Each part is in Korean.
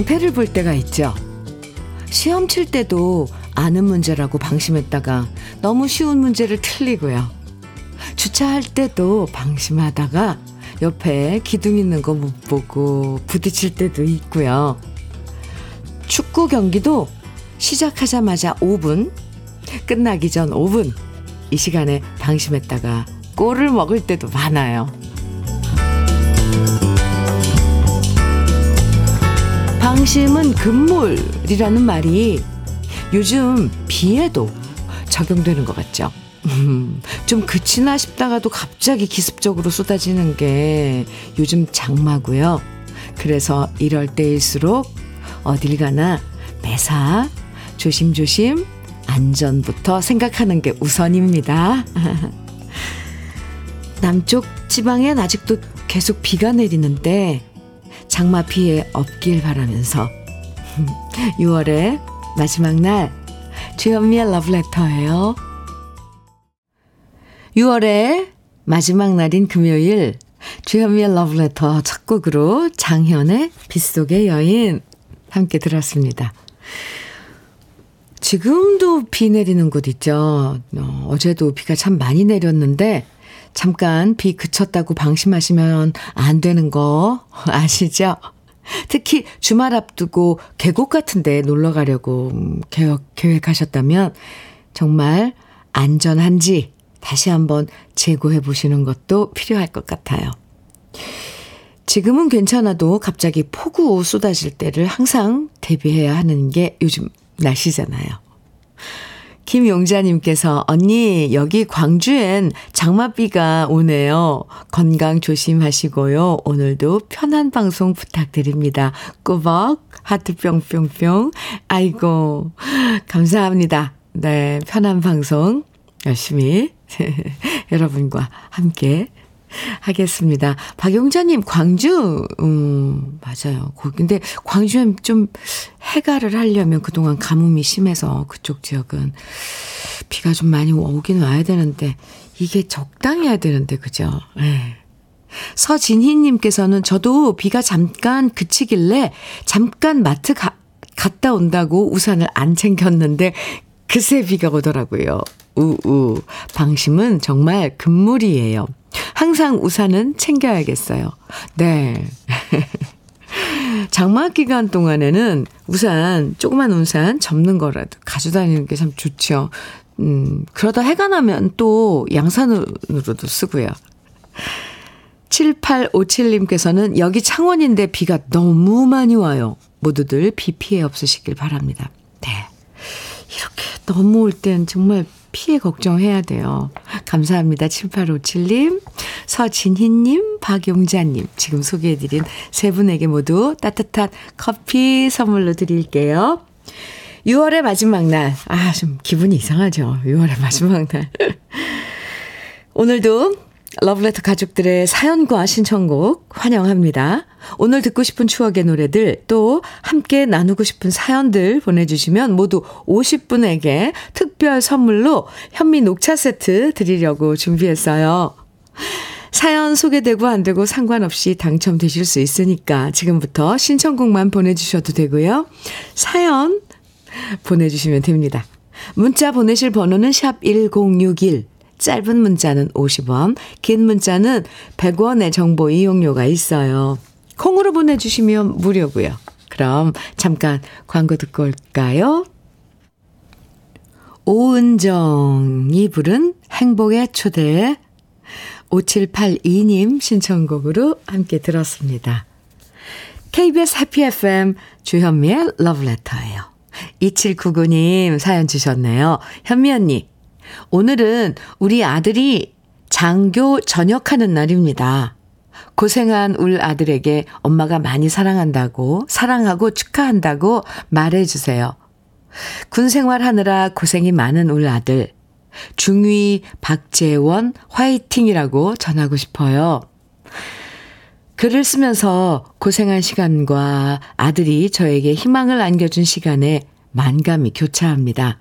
낭패를 볼 때가 있죠. 시험 칠 때도 아는 문제라고 방심했다가 너무 쉬운 문제를 틀리고요. 주차할 때도 방심하다가 옆에 기둥 있는 거 못 보고 부딪힐 때도 있고요. 축구 경기도 시작하자마자 5분, 끝나기 전 5분, 이 시간에 방심했다가 골을 먹을 때도 많아요. 방심은 금물이라는 말이 요즘 비에도 적용되는 것 같죠. 음, 좀 그치나 싶다가도 갑자기 기습적으로 쏟아지는 게 요즘 장마고요. 그래서 이럴 때일수록 어딜 가나 매사 조심조심 안전부터 생각하는 게 우선입니다. 남쪽 지방엔 아직도 계속 비가 내리는데 장마 피해 없길 바라면서 6월의 마지막 날 주현미의 러브레터예요. 6월의 마지막 날인 금요일 주현미의 러브레터 첫 곡으로 장현의 빗속의 여인 함께 들었습니다. 지금도 비 내리는 곳 있죠. 어, 어제도 비가 참 많이 내렸는데 잠깐 비 그쳤다고 방심하시면 안 되는 거 아시죠? 특히 주말 앞두고 계곡 같은데 놀러 가려고 계획, 계획 하셨다면 정말 안전한지 다시 한번 재고해 보시는 것도 필요할 것 같아요. 지금은 괜찮아도 갑자기 폭우 쏟아질 때를 항상 대비해야 하는 게 요즘 날씨잖아요. 김용자님께서 언니 여기 광주엔 장맛비가 오네요. 건강 조심하시고요. 오늘도 편한 방송 부탁드립니다. 꾸벅 하트 뿅뿅뿅. 아이고 감사합니다. 네 편한 방송 열심히 여러분과 함께 하겠습니다. 박용자님, 광주, 음, 맞아요. 근데 광주엔 좀 해가를 하려면 그동안 가뭄이 심해서 그쪽 지역은 비가 좀 많이 오긴 와야 되는데, 이게 적당히 해야 되는데, 그죠? 네. 서진희님께서는 저도 비가 잠깐 그치길래 잠깐 마트 가, 갔다 온다고 우산을 안 챙겼는데, 그새 비가 오더라고요. 우우. 방심은 정말 금물이에요. 항상 우산은 챙겨야겠어요. 네. 장마 기간 동안에는 우산, 조그만 우산 접는 거라도 가져다니는 게 참 좋죠. 음, 그러다 해가 나면 또 양산으로도 쓰고요. 7857님께서는 여기 창원인데 비가 너무 많이 와요. 모두들 비 피해 없으시길 바랍니다. 네. 이렇게 너무 올 땐 정말 피해 걱정해야 돼요. 감사합니다. 7857님, 서진희님, 박용자님. 지금 소개해드린 세 분에게 모두 따뜻한 커피 선물로 드릴게요. 6월의 마지막 날. 아, 좀 기분이 이상하죠. 6월의 마지막 날. 오늘도 러브레터 가족들의 사연과 신청곡 환영합니다. 오늘 듣고 싶은 추억의 노래들 또 함께 나누고 싶은 사연들 보내주시면 모두 50분에게 특별 선물로 현미 녹차 세트 드리려고 준비했어요. 사연 소개되고 안 되고 상관없이 당첨되실 수 있으니까 지금부터 신청곡만 보내주셔도 되고요. 사연 보내주시면 됩니다. 문자 보내실 번호는 샵 1061. 짧은 문자는 50원, 긴 문자는 100원의 정보 이용료가 있어요. 콩으로 보내주시면 무료고요. 그럼 잠깐 광고 듣고 올까요? 오은정이 부른 행복의 초대 5782님 신청곡으로 함께 들었습니다. KBS 해피 FM 주현미의 러브레터예요. 2799님 사연 주셨네요. 현미 언니, 오늘은 우리 아들이 장교 전역하는 날입니다. 고생한 울 아들에게 엄마가 많이 사랑한다고, 사랑하고 축하한다고 말해주세요. 군 생활하느라 고생이 많은 울 아들. 중위 박재원 화이팅이라고 전하고 싶어요. 글을 쓰면서 고생한 시간과 아들이 저에게 희망을 안겨준 시간에 만감이 교차합니다.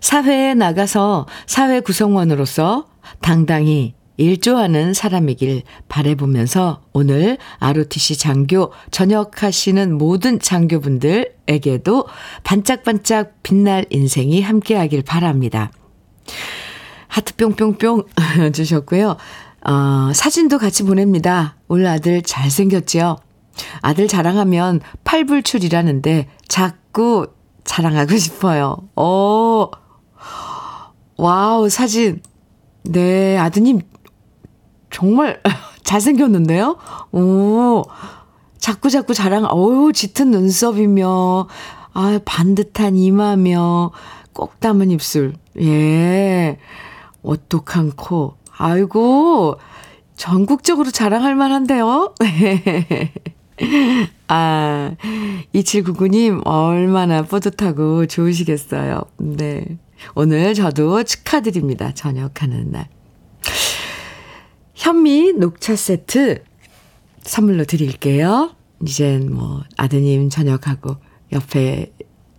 사회에 나가서 사회 구성원으로서 당당히 일조하는 사람이길 바래보면서 오늘 ROTC 장교 전역하시는 모든 장교분들에게도 반짝반짝 빛날 인생이 함께하길 바랍니다. 하트 뿅뿅뿅 주셨고요. 어, 사진도 같이 보냅니다. 우리 아들 잘생겼지요? 아들 자랑하면 팔불출이라는데 자꾸 자랑하고 싶어요. 오, 와우, 사진. 네, 아드님 정말 잘생겼는데요? 오, 자꾸 자꾸 자랑, 어우, 짙은 눈썹이며, 아, 반듯한 이마며, 꼭 담은 입술. 예. 오똑한 코. 아이고, 전국적으로 자랑할 만한데요? 아, 2799님, 얼마나 뿌듯하고 좋으시겠어요. 네. 오늘 저도 축하드립니다. 저녁하는 날. 현미 녹차 세트 선물로 드릴게요. 이젠 뭐 아드님 저녁하고 옆에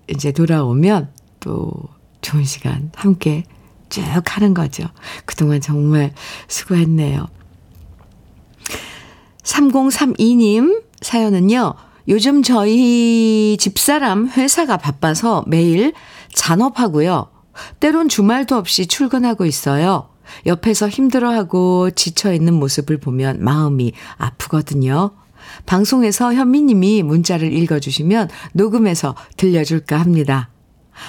이제 돌아오면 또 좋은 시간 함께 쭉 하는 거죠. 그동안 정말 수고했네요. 3032님 사연은요. 요즘 저희 집사람 회사가 바빠서 매일 잔업하고요. 때론 주말도 없이 출근하고 있어요. 옆에서 힘들어하고 지쳐있는 모습을 보면 마음이 아프거든요. 방송에서 현미님이 문자를 읽어주시면 녹음해서 들려줄까 합니다.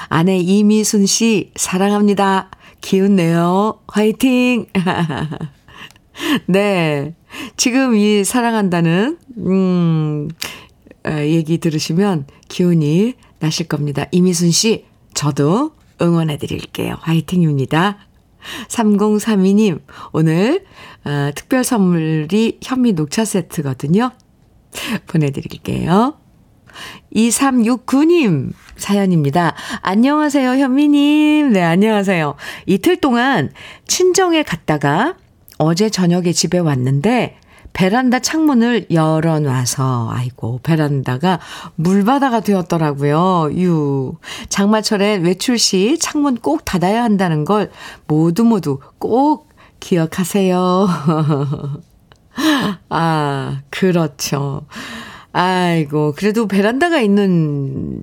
아내 이미순 씨, 사랑합니다. 기운 내요. 화이팅! 네. 지금 이 사랑한다는, 음, 얘기 들으시면 기운이 나실 겁니다. 이미순 씨, 저도 응원해 드릴게요. 화이팅입니다. 3032님, 오늘, 어, 특별 선물이 현미 녹차 세트거든요. 보내드릴게요. 2369님 사연입니다. 안녕하세요, 현미님. 네, 안녕하세요. 이틀 동안 친정에 갔다가 어제 저녁에 집에 왔는데 베란다 창문을 열어놔서, 아이고, 베란다가 물바다가 되었더라고요. 유. 장마철엔 외출 시 창문 꼭 닫아야 한다는 걸 모두 모두 꼭 기억하세요. 아, 그렇죠. 아이고, 그래도 베란다가 있는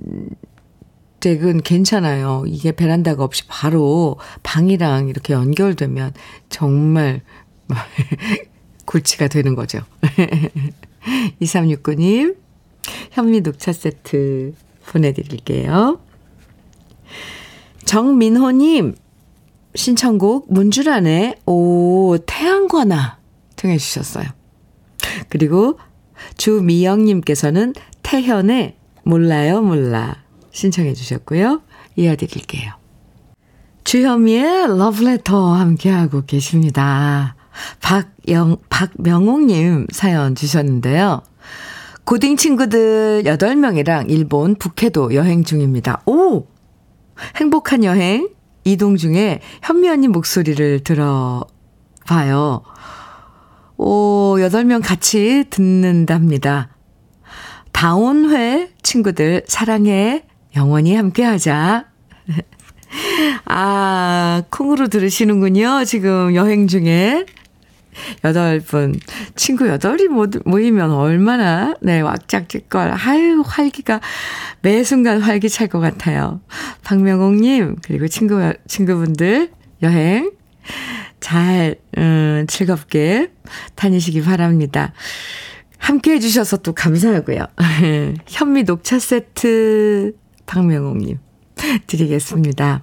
댁은 괜찮아요. 이게 베란다가 없이 바로 방이랑 이렇게 연결되면 정말 골치가 되는 거죠. 2369님, 현미 녹차 세트 보내드릴게요. 정민호님, 신청곡 문주란의 오, 태양과나 통해주셨어요. 그리고 주미영님께서는 태현의 몰라요, 몰라 신청해 주셨고요. 이어드릴게요. 주현미의 러브레터 함께하고 계십니다. 박영, 박명옥님 사연 주셨는데요. 고딩 친구들 8명이랑 일본 북해도 여행 중입니다. 오! 행복한 여행 이동 중에 현미 언니 목소리를 들어봐요. 오, 8명 같이 듣는답니다. 다온회 친구들 사랑해. 영원히 함께 하자. 아, 콩으로 들으시는군요. 지금 여행 중에. 여덟 분, 친구 여덟이 모이면 얼마나, 네, 왁짝질걸. 아유, 활기가, 매 순간 활기 찰 것 같아요. 박명옥님, 그리고 친구, 친구분들, 여행, 잘, 음, 즐겁게 다니시기 바랍니다. 함께 해주셔서 또 감사하고요. 현미 녹차 세트, 박명옥님, 드리겠습니다.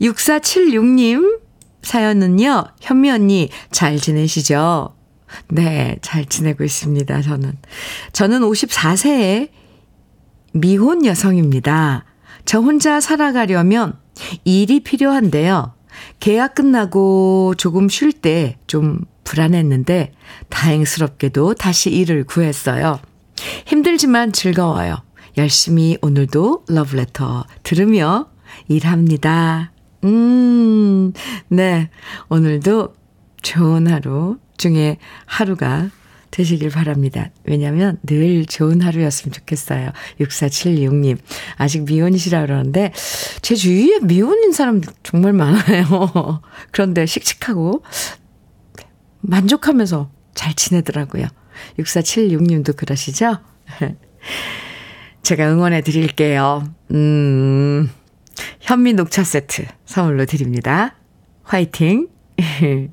6476님, 사연은요, 현미 언니 잘 지내시죠? 네, 잘 지내고 있습니다, 저는. 저는 54세의 미혼 여성입니다. 저 혼자 살아가려면 일이 필요한데요. 계약 끝나고 조금 쉴 때 좀 불안했는데 다행스럽게도 다시 일을 구했어요. 힘들지만 즐거워요. 열심히 오늘도 러브레터 들으며 일합니다. 음, 네. 오늘도 좋은 하루 중에 하루가 되시길 바랍니다. 왜냐면 늘 좋은 하루였으면 좋겠어요. 6476님. 아직 미혼이시라 그러는데, 제 주위에 미혼인 사람 정말 많아요. 그런데 씩씩하고, 만족하면서 잘 지내더라고요. 6476님도 그러시죠? 제가 응원해 드릴게요. 음, 현미 녹차 세트 선물로 드립니다. 화이팅!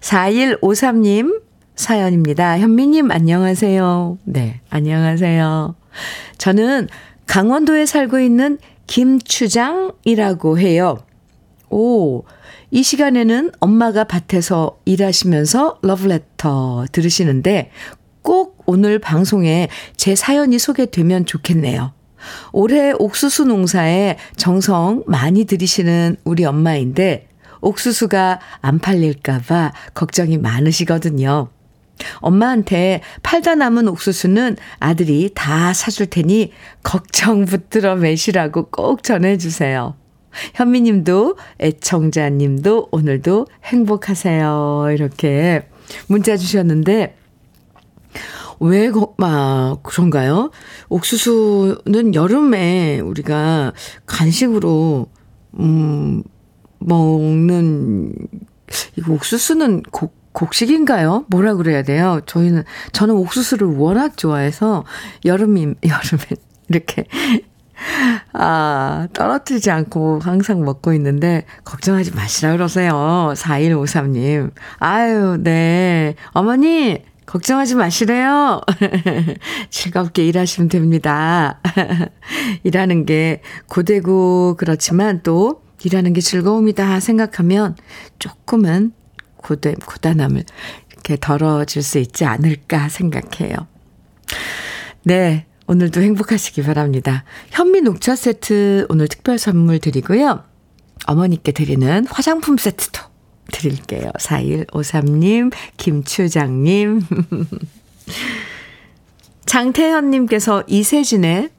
4153님 사연입니다. 현미님, 안녕하세요. 네, 안녕하세요. 저는 강원도에 살고 있는 김추장이라고 해요. 오, 이 시간에는 엄마가 밭에서 일하시면서 러브레터 들으시는데 꼭 오늘 방송에 제 사연이 소개되면 좋겠네요. 올해 옥수수 농사에 정성 많이 들이시는 우리 엄마인데 옥수수가 안 팔릴까봐 걱정이 많으시거든요. 엄마한테 팔다 남은 옥수수는 아들이 다 사줄 테니 걱정 붙들어 매시라고 꼭 전해주세요. 현미님도 애청자님도 오늘도 행복하세요. 이렇게 문자 주셨는데 왜, 막, 그런가요? 옥수수는 여름에 우리가 간식으로, 음, 먹는, 이거 옥수수는 곡, 곡식인가요? 뭐라 그래야 돼요? 저희는, 저는 옥수수를 워낙 좋아해서 여름이, 여름에 이렇게 아, 떨어뜨리지 않고 항상 먹고 있는데, 걱정하지 마시라 그러세요. 4153님. 아유, 네. 어머니, 걱정하지 마시래요. 즐겁게 일하시면 됩니다. 일하는 게 고되고 그렇지만 또 일하는 게 즐거움이다 생각하면 조금은 고대, 고단함을 이렇게 덜어질 수 있지 않을까 생각해요. 네. 오늘도 행복하시기 바랍니다. 현미 녹차 세트 오늘 특별 선물 드리고요. 어머니께 드리는 화장품 세트도 드릴게요. 4153님, 김추장님. 장태현님께서 이세진의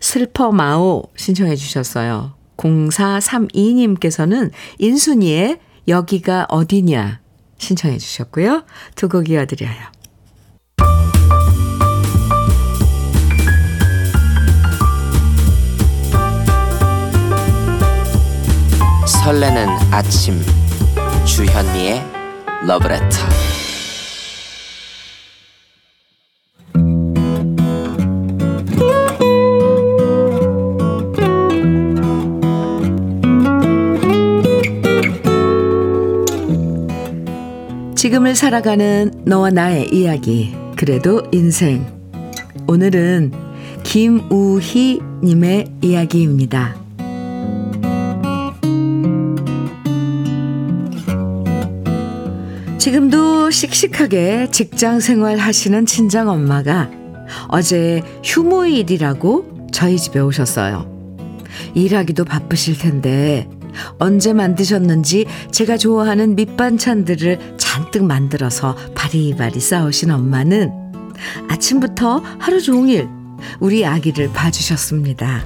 슬퍼 마오 신청해 주셨어요. 0432님께서는 인순이의 여기가 어디냐 신청해 주셨고요. 두 곡 이어드려요. 설레는 아침 주현미의 러브레터 지금을 살아가는 너와 나의 이야기 그래도 인생 오늘은 김우희 님의 이야기입니다. 지금도 씩씩하게 직장 생활 하시는 친정 엄마가 어제 휴무일이라고 저희 집에 오셨어요. 일하기도 바쁘실 텐데 언제 만드셨는지 제가 좋아하는 밑반찬들을 잔뜩 만들어서 바리바리 싸우신 엄마는 아침부터 하루 종일 우리 아기를 봐주셨습니다.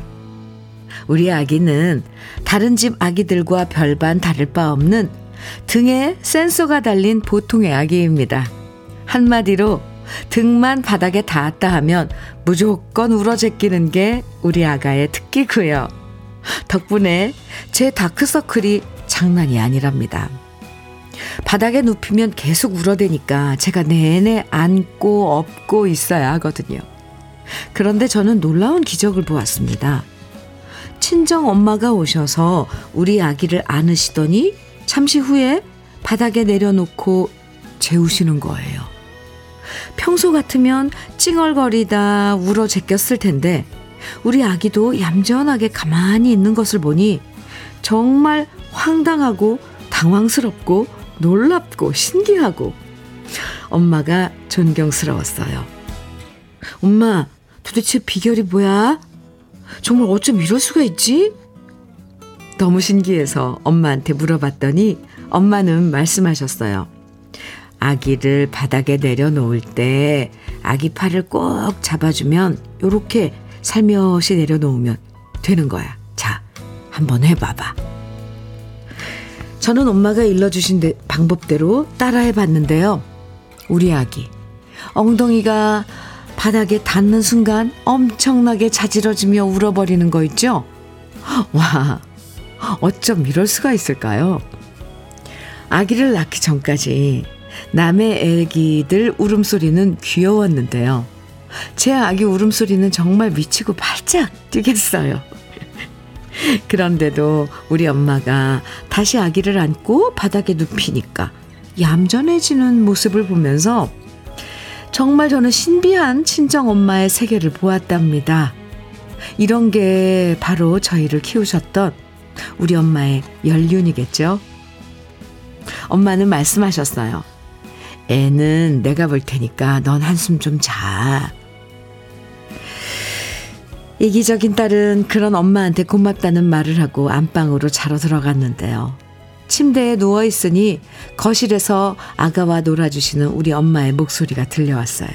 우리 아기는 다른 집 아기들과 별반 다를 바 없는 등에 센서가 달린 보통의 아기입니다. 한마디로 등만 바닥에 닿았다 하면 무조건 울어제끼는 게 우리 아가의 특기고요. 덕분에 제 다크서클이 장난이 아니랍니다. 바닥에 눕히면 계속 울어대니까 제가 내내 안고 업고 있어야 하거든요. 그런데 저는 놀라운 기적을 보았습니다. 친정 엄마가 오셔서 우리 아기를 안으시더니 잠시 후에 바닥에 내려놓고 재우시는 거예요. 평소 같으면 찡얼거리다 울어 제꼈을 텐데 우리 아기도 얌전하게 가만히 있는 것을 보니 정말 황당하고 당황스럽고 놀랍고 신기하고 엄마가 존경스러웠어요. 엄마, 도대체 비결이 뭐야? 정말 어쩜 이럴 수가 있지? 너무 신기해서 엄마한테 물어봤더니 엄마는 말씀하셨어요. 아기를 바닥에 내려놓을 때 아기 팔을 꼭 잡아주면 요렇게 살며시 내려놓으면 되는 거야. 자, 한번 해봐봐. 저는 엄마가 일러주신 방법대로 따라해 봤는데요. 우리 아기. 엉덩이가 바닥에 닿는 순간 엄청나게 자지러지며 울어버리는 거 있죠? 와, 어쩜 이럴 수가 있을까요? 아기를 낳기 전까지 남의 애기들 울음소리는 귀여웠는데요. 제 아기 울음소리는 정말 미치고 발짝 뛰겠어요. 그런데도 우리 엄마가 다시 아기를 안고 바닥에 눕히니까 얌전해지는 모습을 보면서 정말 저는 신비한 친정 엄마의 세계를 보았답니다. 이런 게 바로 저희를 키우셨던 우리 엄마의 연륜이겠죠? 엄마는 말씀하셨어요. 애는 내가 볼 테니까 넌 한숨 좀 자. 이기적인 딸은 그런 엄마한테 고맙다는 말을 하고 안방으로 자러 들어갔는데요. 침대에 누워 있으니 거실에서 아가와 놀아주시는 우리 엄마의 목소리가 들려왔어요.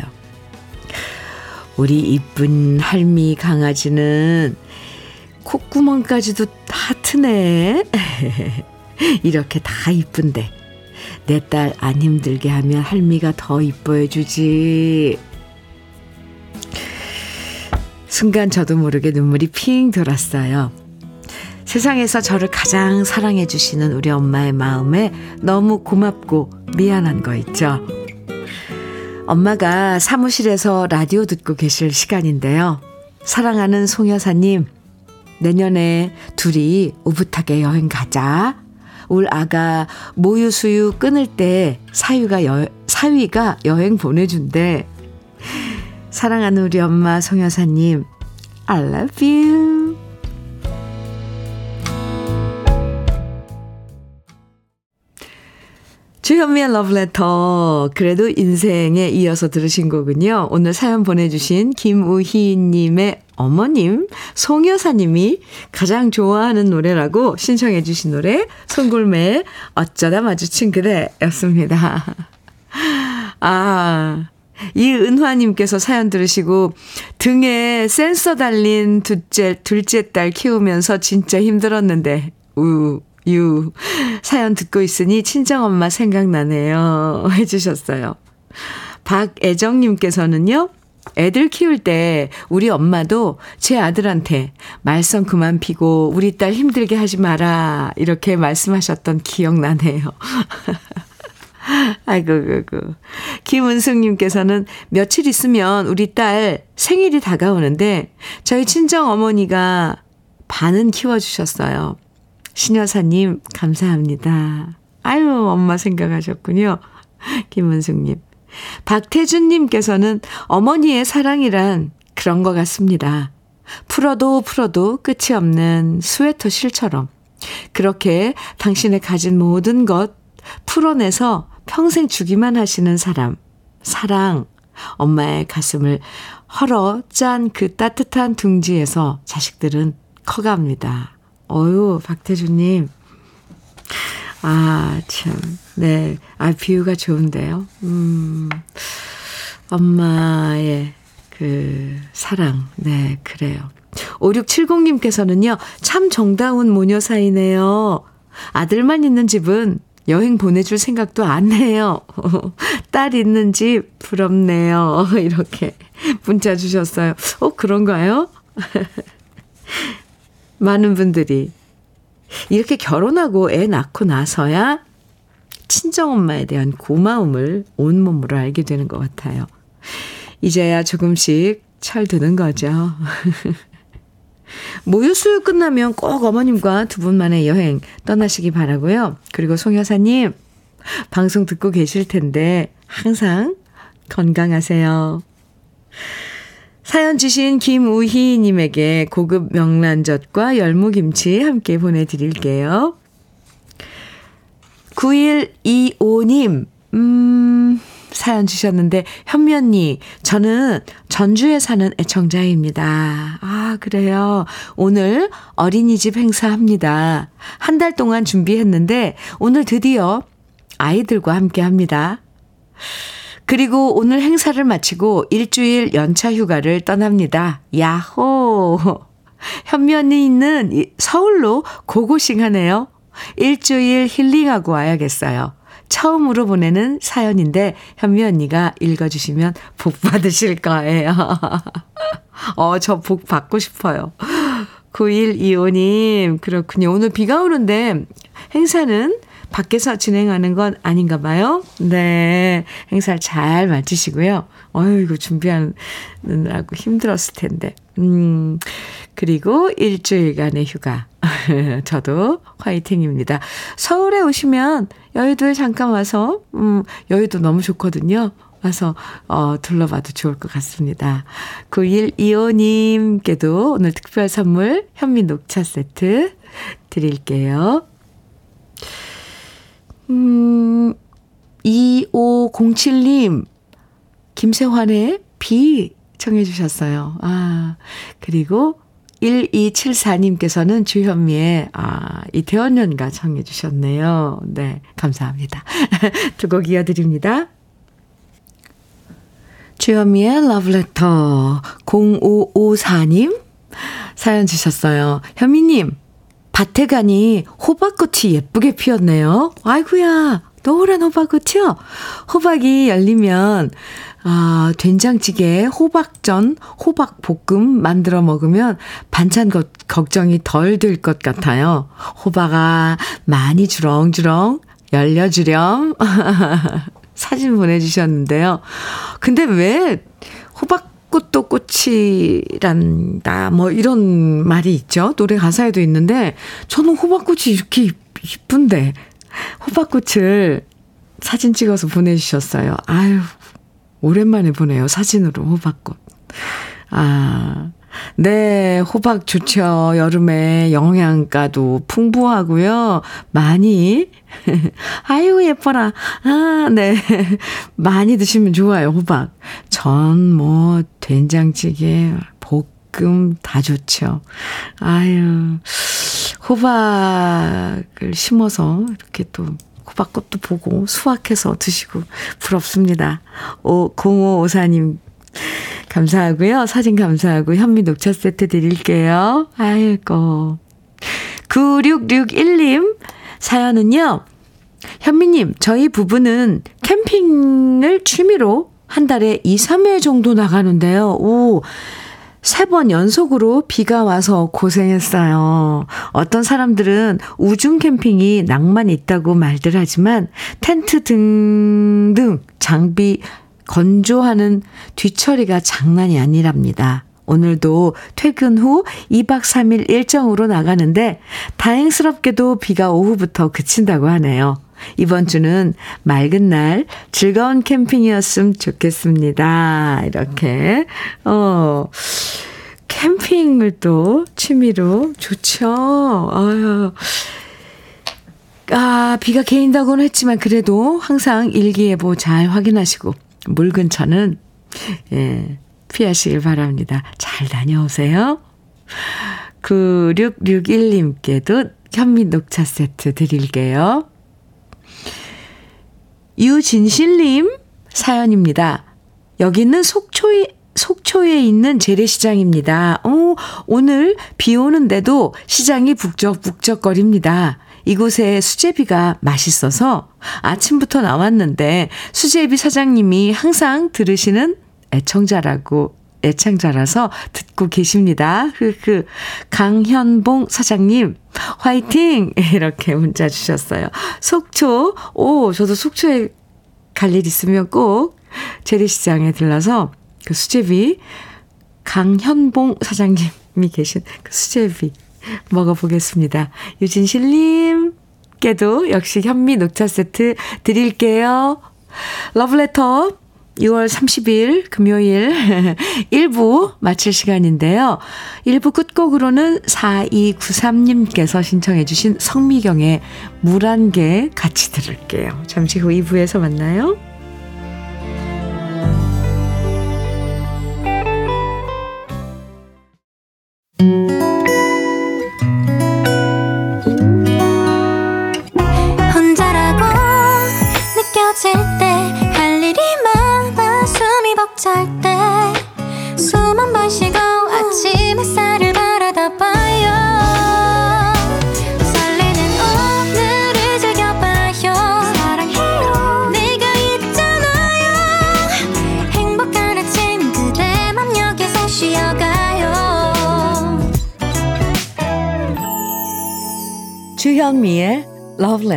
우리 이쁜 할미 강아지는 콧구멍까지도 하트네. 이렇게 다 이쁜데 내 딸 안 힘들게 하면 할미가 더 이뻐해 주지. 순간 저도 모르게 눈물이 핑 돌았어요. 세상에서 저를 가장 사랑해 주시는 우리 엄마의 마음에 너무 고맙고 미안한 거 있죠. 엄마가 사무실에서 라디오 듣고 계실 시간인데요. 사랑하는 송 여사님, 내년에 둘이 오붓하게 여행 가자. 울 아가 모유수유 끊을 때 사위가 여, 사위가 여행 보내준대. 사랑하는 우리 엄마 송여사님, I love you. 주현미의 러브레터. 그래도 인생에 이어서 들으신 거군요. 오늘 사연 보내주신 김우희님의 어머님, 송여사님이 가장 좋아하는 노래라고 신청해주신 노래, 송골매의 어쩌다 마주친 그대였습니다. 아, 이은화님께서 사연 들으시고 등에 센서 달린 둘째, 둘째 딸 키우면서 진짜 힘들었는데, 우, 유. 사연 듣고 있으니 친정엄마 생각나네요. 해주셨어요. 박애정님께서는요, 애들 키울 때 우리 엄마도 제 아들한테 말썽 그만 피고 우리 딸 힘들게 하지 마라. 이렇게 말씀하셨던 기억 나네요. 아이고, 아이고. 김은숙님께서는 며칠 있으면 우리 딸 생일이 다가오는데 저희 친정 어머니가 반은 키워주셨어요. 신여사님, 감사합니다. 아유, 엄마 생각하셨군요. 김은숙님. 박태준님께서는 어머니의 사랑이란 그런 것 같습니다. 풀어도 풀어도 끝이 없는 스웨터 실처럼 그렇게 당신의 가진 모든 것 풀어내서 평생 주기만 하시는 사람. 사랑. 엄마의 가슴을 헐어 짠 그 따뜻한 둥지에서 자식들은 커갑니다. 어유, 박태주님. 아, 참. 네. 아, 비유가 좋은데요. 음, 엄마의 그 사랑. 네, 그래요. 5670님께서는요, 참 정다운 모녀 사이네요. 아들만 있는 집은 여행 보내줄 생각도 안 해요. 딸 있는 집 부럽네요. 이렇게 문자 주셨어요. 어, 그런가요? 많은 분들이 이렇게 결혼하고 애 낳고 나서야 친정엄마에 대한 고마움을 온몸으로 알게 되는 것 같아요. 이제야 조금씩 철드는 거죠. 모유 수유 끝나면 꼭 어머님과 두 분만의 여행 떠나시기 바라고요. 그리고 송 여사님 방송 듣고 계실 텐데 항상 건강하세요. 사연 주신 김우희님에게 고급 명란젓과 열무김치 함께 보내드릴게요. 9125님, 음, 사연 주셨는데, 언니, 저는 전주에 사는 애청자입니다. 아, 그래요. 오늘 어린이집 행사합니다. 한 달 동안 준비했는데, 오늘 드디어 아이들과 함께 합니다. 그리고 오늘 행사를 마치고 일주일 연차 휴가를 떠납니다. 야호! 언니 있는 서울로 고고싱 하네요. 일주일 힐링하고 와야겠어요. 처음으로 보내는 사연인데 현미 언니가 읽어주시면 복 받으실 거예요. 어, 저 복 받고 싶어요. 9125님, 그렇군요. 오늘 비가 오는데 행사는 밖에서 진행하는 건 아닌가 봐요. 네. 행사를 잘 마치시고요. 어이구, 준비하느라고 힘들었을 텐데. 음, 그리고 일주일간의 휴가. 저도 화이팅입니다. 서울에 오시면 여의도에 잠깐 와서, 음, 여의도 너무 좋거든요. 와서, 어, 둘러봐도 좋을 것 같습니다. 9125님께도 오늘 특별 선물 현미 녹차 세트 드릴게요. 음, 2507님, 김세환의 비 청해 주셨어요. 아, 그리고 1274님께서는 주현미의, 아, 이태원 연가 청해 주셨네요. 네, 감사합니다. 두 곡 이어드립니다. 주현미의 러브레터 0554님 사연 주셨어요. 현미님, 밭에 가니 호박꽃이 예쁘게 피었네요. 아이구야, 노란 호박꽃이요? 호박이 열리면, 아, 된장찌개에 호박전, 호박볶음 만들어 먹으면 반찬 거, 걱정이 덜 될 것 같아요. 호박아, 많이 주렁주렁 열려주렴. 사진 보내주셨는데요. 근데 왜 호박 꽃도 꽃이란다, 뭐 이런 말이 있죠. 노래 가사에도 있는데, 저는 호박꽃이 이렇게 이쁜데, 호박꽃을 사진 찍어서 보내주셨어요. 아유, 오랜만에 보내요. 사진으로 호박꽃. 아, 네, 호박 좋죠. 여름에 영양가도 풍부하고요. 많이. 아유, 예뻐라. 아, 네. 많이 드시면 좋아요, 호박. 전, 뭐, 된장찌개, 볶음 다 좋죠. 아유, 호박을 심어서 이렇게 또 호박꽃도 보고 수확해서 드시고 부럽습니다. 오, 0554님 감사하고요. 사진 감사하고 현미 녹차 세트 드릴게요. 아이고. 9661님 사연은요. 현미님, 저희 부부는 캠핑을 취미로 한 달에 2, 3회 정도 나가는데요. 오, 세 번 연속으로 비가 와서 고생했어요. 어떤 사람들은 우중 캠핑이 낭만 있다고 말들 하지만 텐트 등등 장비 건조하는 뒤처리가 장난이 아니랍니다. 오늘도 퇴근 후 2박 3일 일정으로 나가는데 다행스럽게도 비가 오후부터 그친다고 하네요. 이번 주는 맑은 날 즐거운 캠핑이었으면 좋겠습니다. 이렇게, 어, 캠핑을 또 취미로 좋죠. 아유. 아, 비가 개인다고는 했지만 그래도 항상 일기예보 잘 확인하시고 물 근처는 예, 피하시길 바랍니다. 잘 다녀오세요. 9661님께도 현미 녹차 세트 드릴게요. 유진실님 사연입니다. 여기는 속초에, 속초에 있는 재래시장입니다. 오, 오늘 비 오는데도 시장이 북적북적거립니다. 이곳에 수제비가 맛있어서 아침부터 나왔는데 수제비 사장님이 항상 들으시는 애청자라고 애창자라서 듣고 계십니다. 흐흐. 강현봉 사장님, 화이팅! 이렇게 문자 주셨어요. 속초, 오, 저도 속초에 갈 일 있으면 꼭 재래시장에 들러서 그 수제비, 강현봉 사장님이 계신 그 수제비 먹어보겠습니다. 유진실님께도 역시 현미 녹차 세트 드릴게요. 러브레터 6월 30일 금요일 1부 마칠 시간인데요. 1부 끝곡으로는 4293님께서 신청해 주신 성미경의 물한개 같이 들을게요. 잠시 후 2부에서 만나요.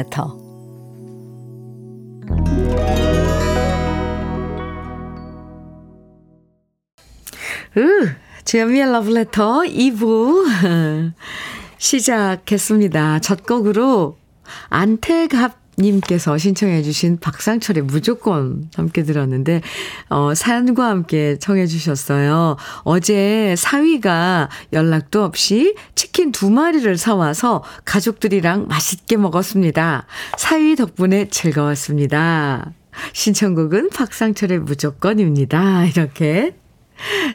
러브레터 으, 주현미의 러브레터 2부 시작했습니다. 첫 곡으로 안태갑 님께서 신청해 주신 박상철의 무조건 함께 들었는데 어 사연과 함께 청해 주셨어요. 어제 사위가 연락도 없이 치킨 두 마리를 사 와서 가족들이랑 맛있게 먹었습니다. 사위 덕분에 즐거웠습니다. 신청곡은 박상철의 무조건입니다. 이렇게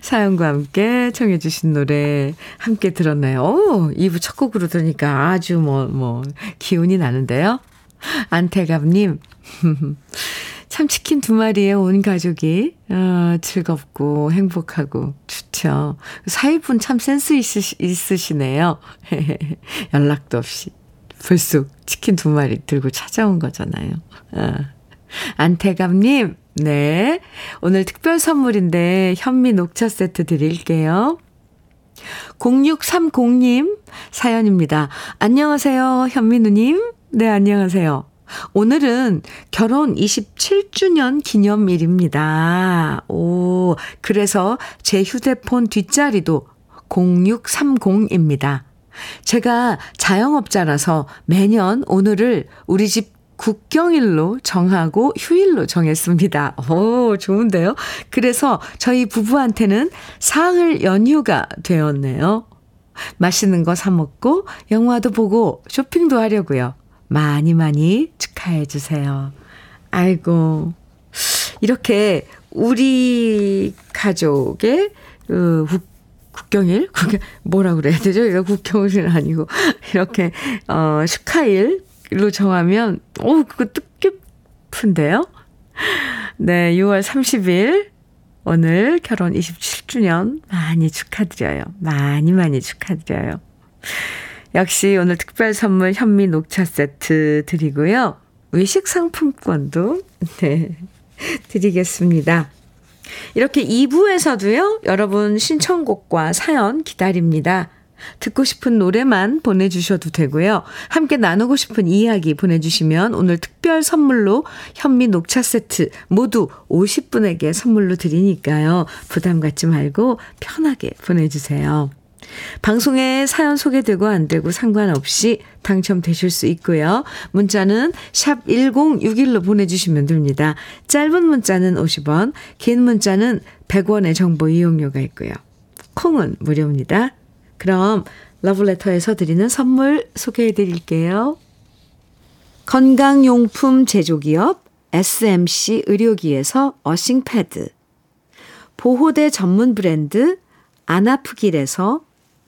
사연과 함께 청해 주신 노래 함께 들었나요? 오, 2부 첫 곡으로 들으니까 아주 뭐, 뭐, 기운이 나는데요. 안태갑님. 참 치킨 두 마리에 온 가족이 어, 즐겁고 행복하고 좋죠. 사위분 참 센스 있으시, 있으시네요. 연락도 없이 불쑥 치킨 두 마리 들고 찾아온 거잖아요. 어. 안태갑님, 네. 오늘 특별 선물인데 현미 녹차 세트 드릴게요. 0630님 사연입니다. 안녕하세요, 현미누님. 네, 안녕하세요. 오늘은 결혼 27주년 기념일입니다. 오, 그래서 제 휴대폰 뒷자리도 0630입니다. 제가 자영업자라서 매년 오늘을 우리 집 국경일로 정하고 휴일로 정했습니다. 오, 좋은데요? 그래서 저희 부부한테는 사흘 연휴가 되었네요. 맛있는 거 사먹고 영화도 보고 쇼핑도 하려고요. 많이 많이 축하해 주세요. 아이고, 이렇게 우리 가족의 그 국경일? 국경, 뭐라 그래야 되죠? 이거 국경일은 아니고, 이렇게, 어, 축하일로 정하면, 오, 그거 뜻깊은데요? 네, 6월 30일, 오늘 결혼 27주년 많이 축하드려요. 많이 많이 축하드려요. 역시 오늘 특별 선물 현미 녹차 세트 드리고요. 외식 상품권도 네, 드리겠습니다. 이렇게 2부에서도요, 여러분 신청곡과 사연 기다립니다. 듣고 싶은 노래만 보내주셔도 되고요. 함께 나누고 싶은 이야기 보내주시면 오늘 특별 선물로 현미 녹차 세트 모두 50분에게 선물로 드리니까요. 부담 갖지 말고 편하게 보내주세요. 방송에 사연 소개되고 안 되고 상관없이 당첨되실 수 있고요. 문자는 샵 1061로 보내주시면 됩니다. 짧은 문자는 50원, 긴 문자는 100원의 정보 이용료가 있고요. 콩은 무료입니다. 그럼 러브레터에서 드리는 선물 소개해 드릴게요. 건강용품 제조기업 SMC 의료기에서 어싱패드 보호대 전문 브랜드 안아프길에서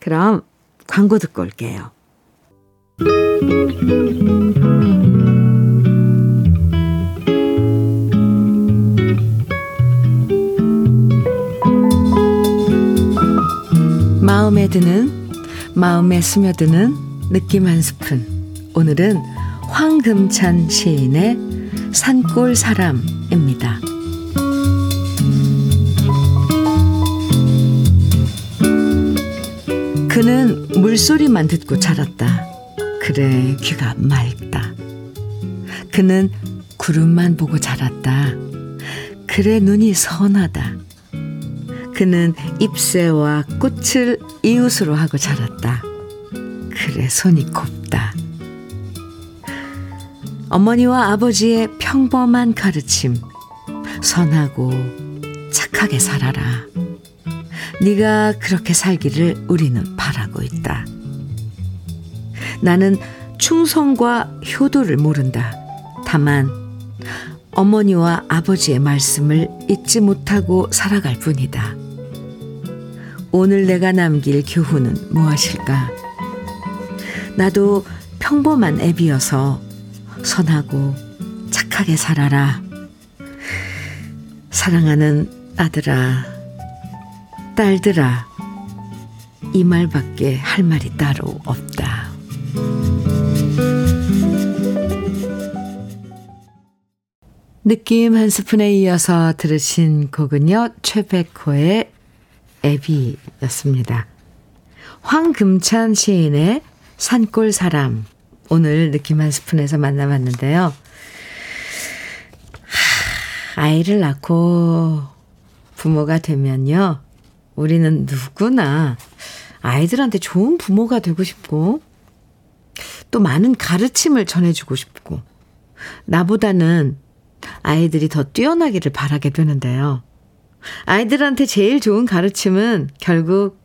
그럼 광고 듣고 올게요. 마음에 드는 마음에 스며드는 느낌 한 스푼 오늘은 황금찬 시인의 산골 사람입니다. 그는 물소리만 듣고 자랐다. 그래 귀가 맑다. 그는 구름만 보고 자랐다. 그래 눈이 선하다. 그는 잎새와 꽃을 이웃으로 하고 자랐다. 그래 손이 곱다. 어머니와 아버지의 평범한 가르침. 선하고 착하게 살아라. 네가 그렇게 살기를 우리는 바라고 있다. 나는 충성과 효도를 모른다. 다만 어머니와 아버지의 말씀을 잊지 못하고 살아갈 뿐이다. 오늘 내가 남길 교훈은 무엇일까? 나도 평범한 애비여서 선하고 착하게 살아라. 사랑하는 아들아, 딸들아, 이 말밖에 할 말이 따로 없다. 느낌 한 스푼에 이어서 들으신 곡은요, 최백호의 애비였습니다. 황금찬 시인의 산골 사람. 오늘 느낌 한 스푼에서 만나봤는데요. 아이를 낳고 부모가 되면요. 우리는 누구나 아이들한테 좋은 부모가 되고 싶고, 또 많은 가르침을 전해주고 싶고, 나보다는 아이들이 더 뛰어나기를 바라게 되는데요. 아이들한테 제일 좋은 가르침은 결국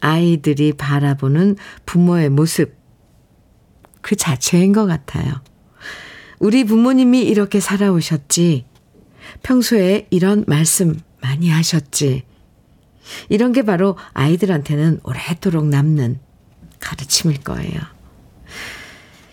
아이들이 바라보는 부모의 모습 그 자체인 것 같아요. 우리 부모님이 이렇게 살아오셨지. 평소에 이런 말씀 많이 하셨지. 이런 게 바로 아이들한테는 오래도록 남는 가르침일 거예요.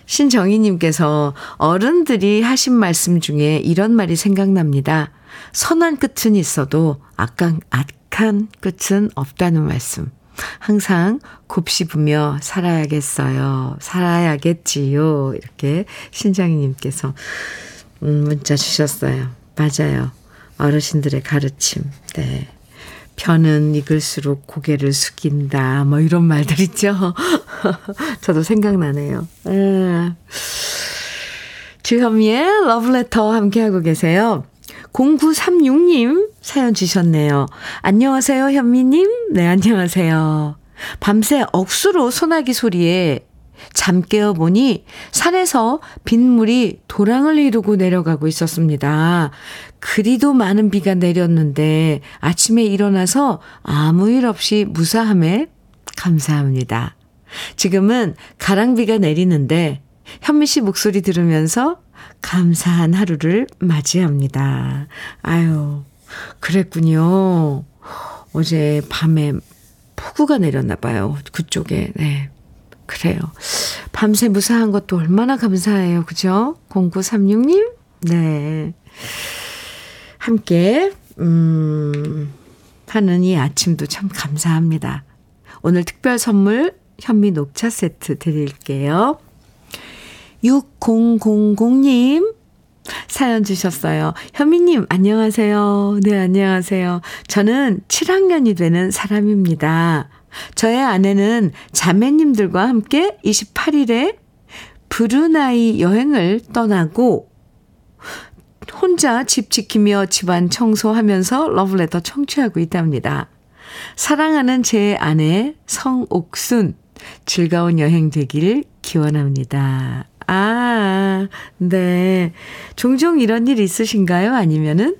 신정희님께서 어른들이 하신 말씀 중에 이런 말이 생각납니다. 선한 끝은 있어도 악한, 악한 끝은 없다는 말씀. 항상 곱씹으며 살아야겠어요. 살아야겠지요. 이렇게 신정희님께서 음, 문자 주셨어요. 맞아요. 어르신들의 가르침. 네. 편은 익을수록 고개를 숙인다. 뭐 이런 말들 있죠. 저도 생각나네요. 음. 주현미의 러브레터 함께하고 계세요. 0936님 사연 주셨네요. 안녕하세요, 현미님. 네, 안녕하세요. 밤새 억수로 소나기 소리에 잠 깨어보니 산에서 빗물이 도랑을 이루고 내려가고 있었습니다. 그리도 많은 비가 내렸는데 아침에 일어나서 아무 일 없이 무사함에 감사합니다. 지금은 가랑비가 내리는데 현미 씨 목소리 들으면서 감사한 하루를 맞이합니다. 아유, 그랬군요. 어제 밤에 폭우가 내렸나 봐요. 그쪽에. 네. 그래요. 밤새 무사한 것도 얼마나 감사해요. 그죠? 0936님? 네. 함께, 음, 하는 이 아침도 참 감사합니다. 오늘 특별 선물 현미 녹차 세트 드릴게요. 6000님 사연 주셨어요. 현미님, 안녕하세요. 네, 안녕하세요. 저는 7학년이 되는 사람입니다. 저의 아내는 자매님들과 함께 28일에 브루나이 여행을 떠나고 혼자 집 지키며 집안 청소하면서 러브레터 청취하고 있답니다. 사랑하는 제 아내 성옥순 즐거운 여행 되길 기원합니다. 아, 네. 종종 이런 일 있으신가요? 아니면은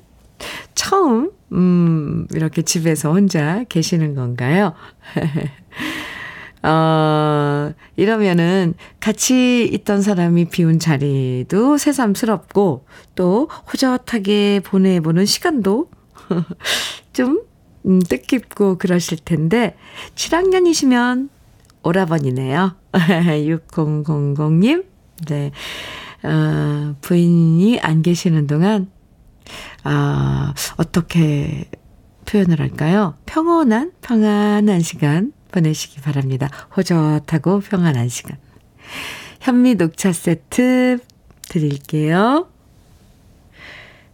처음, 음, 이렇게 집에서 혼자 계시는 건가요? 어, 이러면은 같이 있던 사람이 비운 자리도 새삼스럽고 또 호젓하게 보내보는 시간도 좀 음, 뜻깊고 그러실 텐데 7학년이시면 오라버니네요. 6000님. 네. 어, 부인이 안 계시는 동안, 아, 어떻게 표현을 할까요? 평온한, 평안한 시간 보내시기 바랍니다. 호젓하고 평안한 시간. 현미 녹차 세트 드릴게요.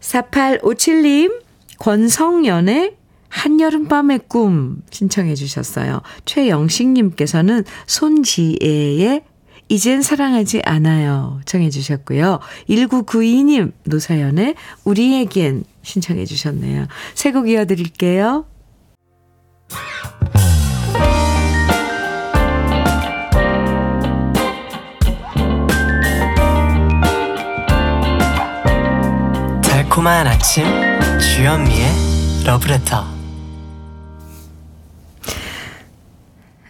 4857님, 권성연의 한여름밤의 꿈 신청해 주셨어요. 최영식님께서는 손지혜의 이젠 사랑하지 않아요 청해 주셨고요. 1992님 노사연의 우리에겐 신청해 주셨네요. 새 곡 이어드릴게요. 달콤한 아침 주현미의 러브레터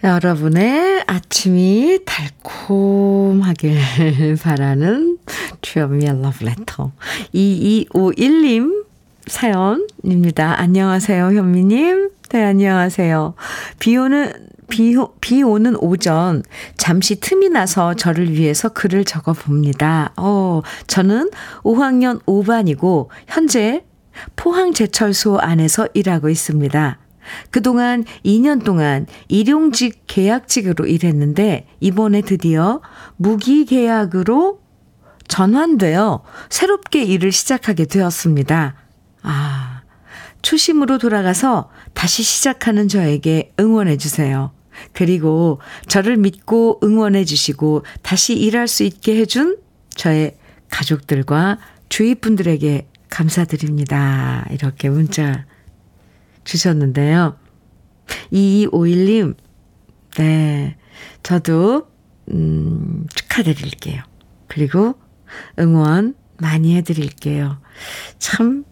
여러분의 아침이 달콤하길 바라는 주현미의 러브레터 2251님 사연입니다. 안녕하세요 현미님. 네 안녕하세요. 비 오는 비, 비 오는 오전 잠시 틈이 나서 저를 위해서 글을 적어 봅니다. 어, 저는 5학년 5반이고 현재 포항제철소 안에서 일하고 있습니다. 그동안 2년 동안 일용직 계약직으로 일했는데 이번에 드디어 무기 계약으로 전환되어 새롭게 일을 시작하게 되었습니다. 아, 초심으로 돌아가서 다시 시작하는 저에게 응원해 주세요. 그리고 저를 믿고 응원해 주시고 다시 일할 수 있게 해준 저의 가족들과 주위 분들에게 감사드립니다. 이렇게 문자 주셨는데요. 2251님, 네. 저도, 음, 축하드릴게요. 그리고 응원 많이 해드릴게요. 참,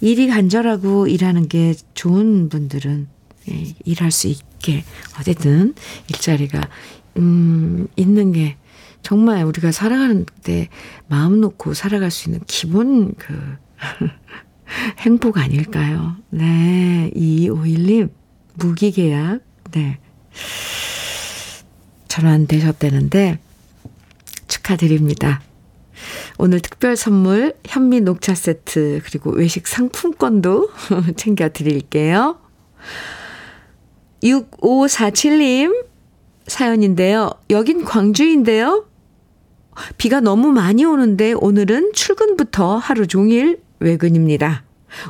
일이 간절하고 일하는 게 좋은 분들은 예, 일할 수 있게 어쨌든 일자리가 음 있는 게 정말 우리가 살아가는데 마음 놓고 살아갈 수 있는 기본 그 행복 아닐까요? 네. 2251님, 무기계약, 네. 전환되셨다는데, 축하드립니다. 오늘 특별 선물, 현미 녹차 세트, 그리고 외식 상품권도 챙겨 드릴게요. 6547님 사연인데요. 여긴 광주인데요. 비가 너무 많이 오는데 오늘은 출근부터 하루 종일 외근입니다.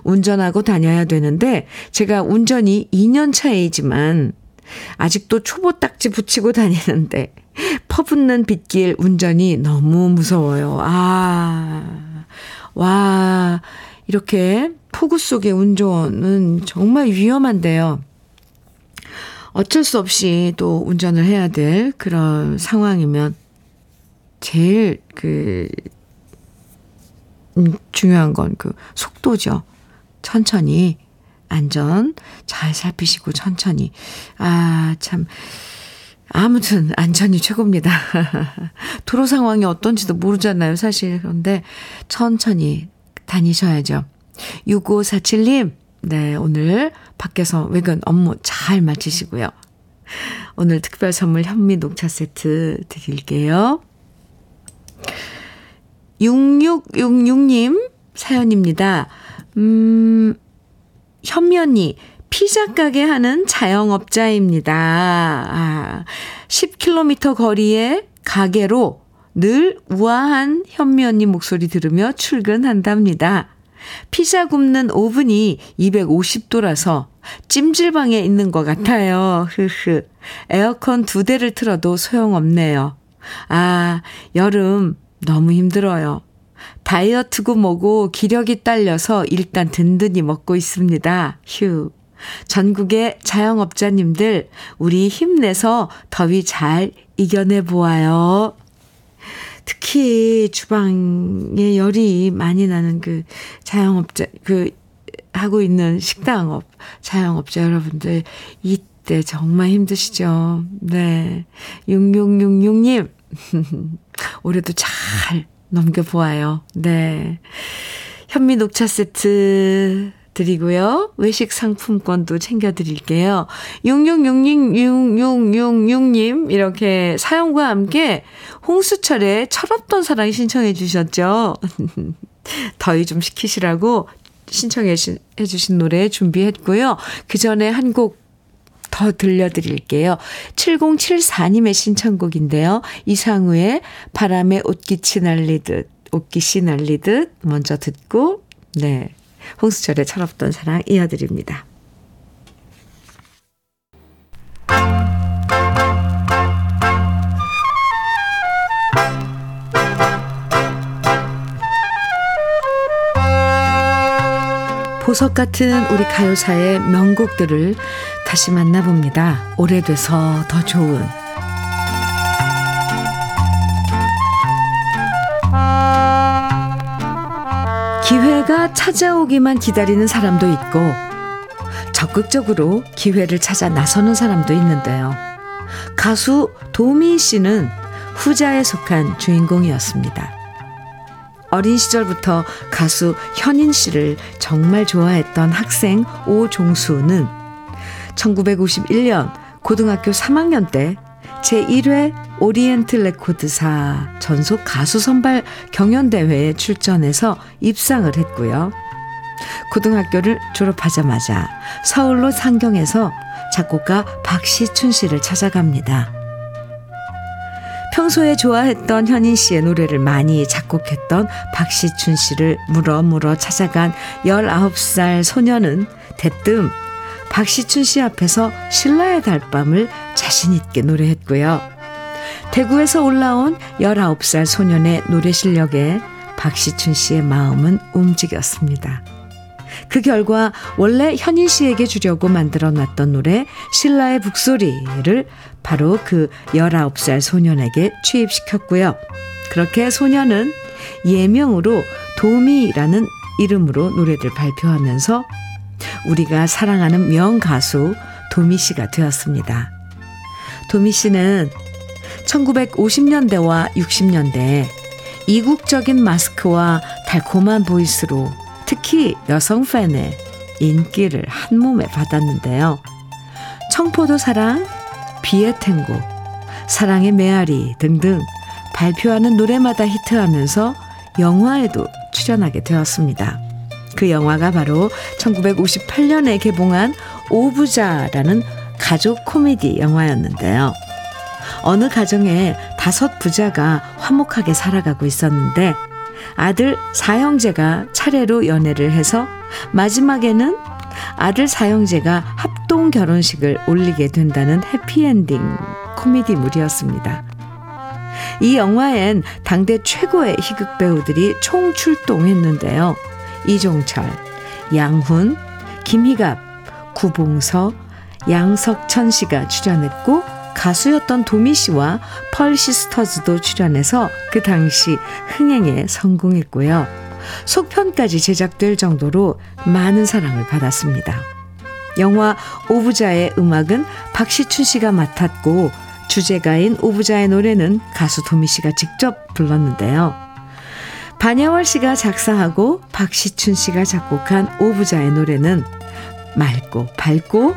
운전하고 다녀야 되는데 제가 운전이 2년 차이지만 아직도 초보 딱지 붙이고 다니는데 퍼붓는 빗길 운전이 너무 무서워요. 아, 와, 이렇게 폭우 속의 운전은 정말 위험한데요. 어쩔 수 없이 또 운전을 해야 될 그런 상황이면 제일 그, 음, 중요한 건 그 속도죠. 천천히, 안전 잘 살피시고 천천히. 아, 참. 아무튼 안전이 최고입니다. 도로 상황이 어떤지도 모르잖아요, 사실. 그런데 천천히 다니셔야죠. 6547님, 네, 오늘 밖에서 외근 업무 잘 마치시고요. 오늘 특별 선물 현미 녹차 세트 드릴게요. 6666님 사연입니다. 음, 언니, 피자 가게 하는 자영업자입니다. 아, 10km 거리의 가게로 늘 우아한 현미 언니 목소리 들으며 출근한답니다. 피자 굽는 오븐이 250도라서 찜질방에 있는 것 같아요. 흐흐. 에어컨 두 대를 틀어도 소용없네요. 아, 여름 너무 힘들어요. 다이어트고 뭐고 기력이 딸려서 일단 든든히 먹고 있습니다. 휴. 전국의 자영업자님들, 우리 힘내서 더위 잘 이겨내 보아요. 특히 주방에 열이 많이 나는 그 자영업자, 그, 하고 있는 식당업, 자영업자 여러분들, 이때 정말 힘드시죠? 네. 6666님, 올해도 잘 넘겨보아요. 네. 현미 녹차 세트 드리고요. 외식 상품권도 챙겨드릴게요. 66666666님, 이렇게 사연과 함께 홍수철의 철없던 사랑 신청해 주셨죠. 더위 좀 식히시라고 신청해 주신 노래 준비했고요. 그 전에 한 곡 더 들려드릴게요. 7074님의 신청곡인데요. 이상우의 바람에 옷깃이 날리듯, 옷깃이 날리듯 먼저 듣고, 네. 홍수철의 철없던 사랑 이어드립니다. 보석 같은 우리 가요사의 명곡들을 다시 만나봅니다. 오래돼서 더 좋은 기회가 찾아오기만 기다리는 사람도 있고 적극적으로 기회를 찾아 나서는 사람도 있는데요. 가수 도미 씨는 후자에 속한 주인공이었습니다. 어린 시절부터 가수 현인 씨를 정말 좋아했던 학생 오종수는 1951년 고등학교 3학년 때 제1회 오리엔트 레코드사 전속 가수 선발 경연대회에 출전해서 입상을 했고요. 고등학교를 졸업하자마자 서울로 상경해서 작곡가 박시춘 씨를 찾아갑니다. 평소에 좋아했던 현인 씨의 노래를 많이 작곡했던 박시춘 씨를 물어 물어 찾아간 19살 소녀는 대뜸 박시춘 씨 앞에서 신라의 달밤을 자신있게 노래했고요. 대구에서 올라온 19살 소년의 노래 실력에 박시춘 씨의 마음은 움직였습니다. 그 결과 원래 현인 씨에게 주려고 만들어 놨던 노래 신라의 북소리를 바로 그 19살 소년에게 취입시켰고요. 그렇게 소년은 예명으로 도미라는 이름으로 노래를 발표하면서 우리가 사랑하는 명가수 도미 씨가 되었습니다. 도미 씨는 1950년대와 60년대에 이국적인 마스크와 달콤한 보이스로 특히 여성 팬의 인기를 한 몸에 받았는데요. 청포도 사랑, 비의 탱고, 사랑의 메아리 등등 발표하는 노래마다 히트하면서 영화에도 출연하게 되었습니다. 그 영화가 바로 1958년에 개봉한 오부자라는 가족 코미디 영화였는데요. 어느 가정에 다섯 부자가 화목하게 살아가고 있었는데 아들 사형제가 차례로 연애를 해서 마지막에는 아들 사형제가 합동 결혼식을 올리게 된다는 해피엔딩 코미디물이었습니다. 이 영화엔 당대 최고의 희극 배우들이 총출동했는데요. 이종철, 양훈, 김희갑, 구봉서, 양석천 씨가 출연했고 가수였던 도미 씨와 펄 시스터즈도 출연해서 그 당시 흥행에 성공했고요. 속편까지 제작될 정도로 많은 사랑을 받았습니다. 영화 오부자의 음악은 박시춘 씨가 맡았고 주제가인 오부자의 노래는 가수 도미 씨가 직접 불렀는데요. 반야월 씨가 작사하고 박시춘 씨가 작곡한 오부자의 노래는 맑고 밝고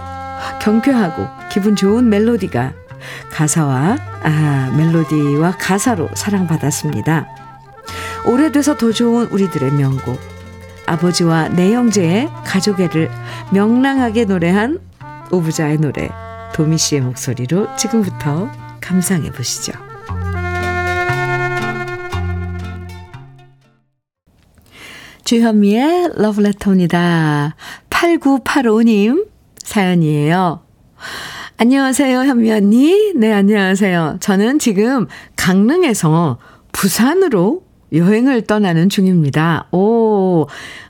경쾌하고 기분 좋은 멜로디가 가사와 아, 멜로디와 가사로 사랑받았습니다. 오래돼서 더 좋은 우리들의 명곡 아버지와 내 형제의 가족애를 명랑하게 노래한 오부자의 노래 도미 씨의 목소리로 지금부터 감상해 보시죠. 주현미의 러브레터입니다. 8985님 사연이에요. 안녕하세요, 현미 언니. 네, 안녕하세요. 저는 지금 강릉에서 부산으로 여행을 떠나는 중입니다. 오,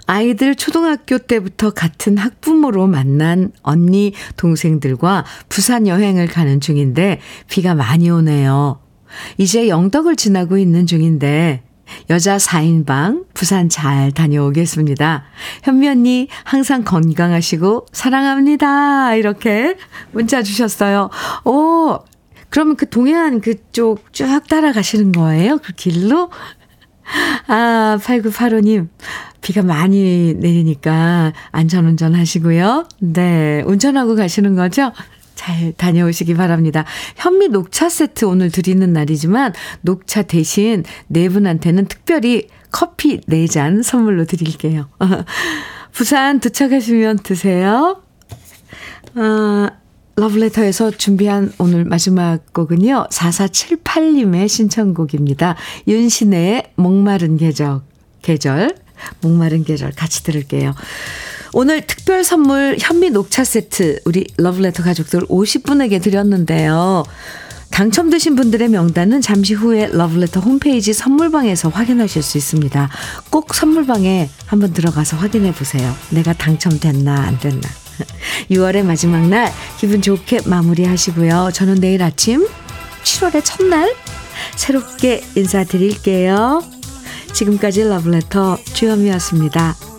아이들 초등학교 때부터 같은 학부모로 만난 언니, 동생들과 부산 여행을 가는 중인데 비가 많이 오네요. 이제 영덕을 지나고 있는 중인데 여자 4인방 부산 잘 다녀오겠습니다. 현미 언니 항상 건강하시고 사랑합니다. 이렇게 문자 주셨어요. 오, 그러면 그 동해안 그쪽 쭉 따라가시는 거예요? 그 길로? 아, 8985님. 비가 많이 내리니까 안전운전 하시고요. 네. 운전하고 가시는 거죠? 잘 다녀오시기 바랍니다. 현미 녹차 세트 오늘 드리는 날이지만 녹차 대신 네 분한테는 특별히 커피 4잔 선물로 드릴게요. 부산 도착하시면 드세요. 아, 러브레터에서 준비한 오늘 마지막 곡은요. 4478님의 신청곡입니다. 윤신의 목마른 계절, 계절, 목마른 계절 같이 들을게요. 오늘 특별 선물 현미 녹차 세트 우리 러브레터 가족들 50분에게 드렸는데요. 당첨되신 분들의 명단은 잠시 후에 러브레터 홈페이지 선물방에서 확인하실 수 있습니다. 꼭 선물방에 한번 들어가서 확인해 보세요. 내가 당첨됐나 안 됐나. 6월의 마지막 날 기분 좋게 마무리하시고요. 저는 내일 아침 7월의 첫날 새롭게 인사드릴게요. 지금까지 러브레터 주현미였습니다.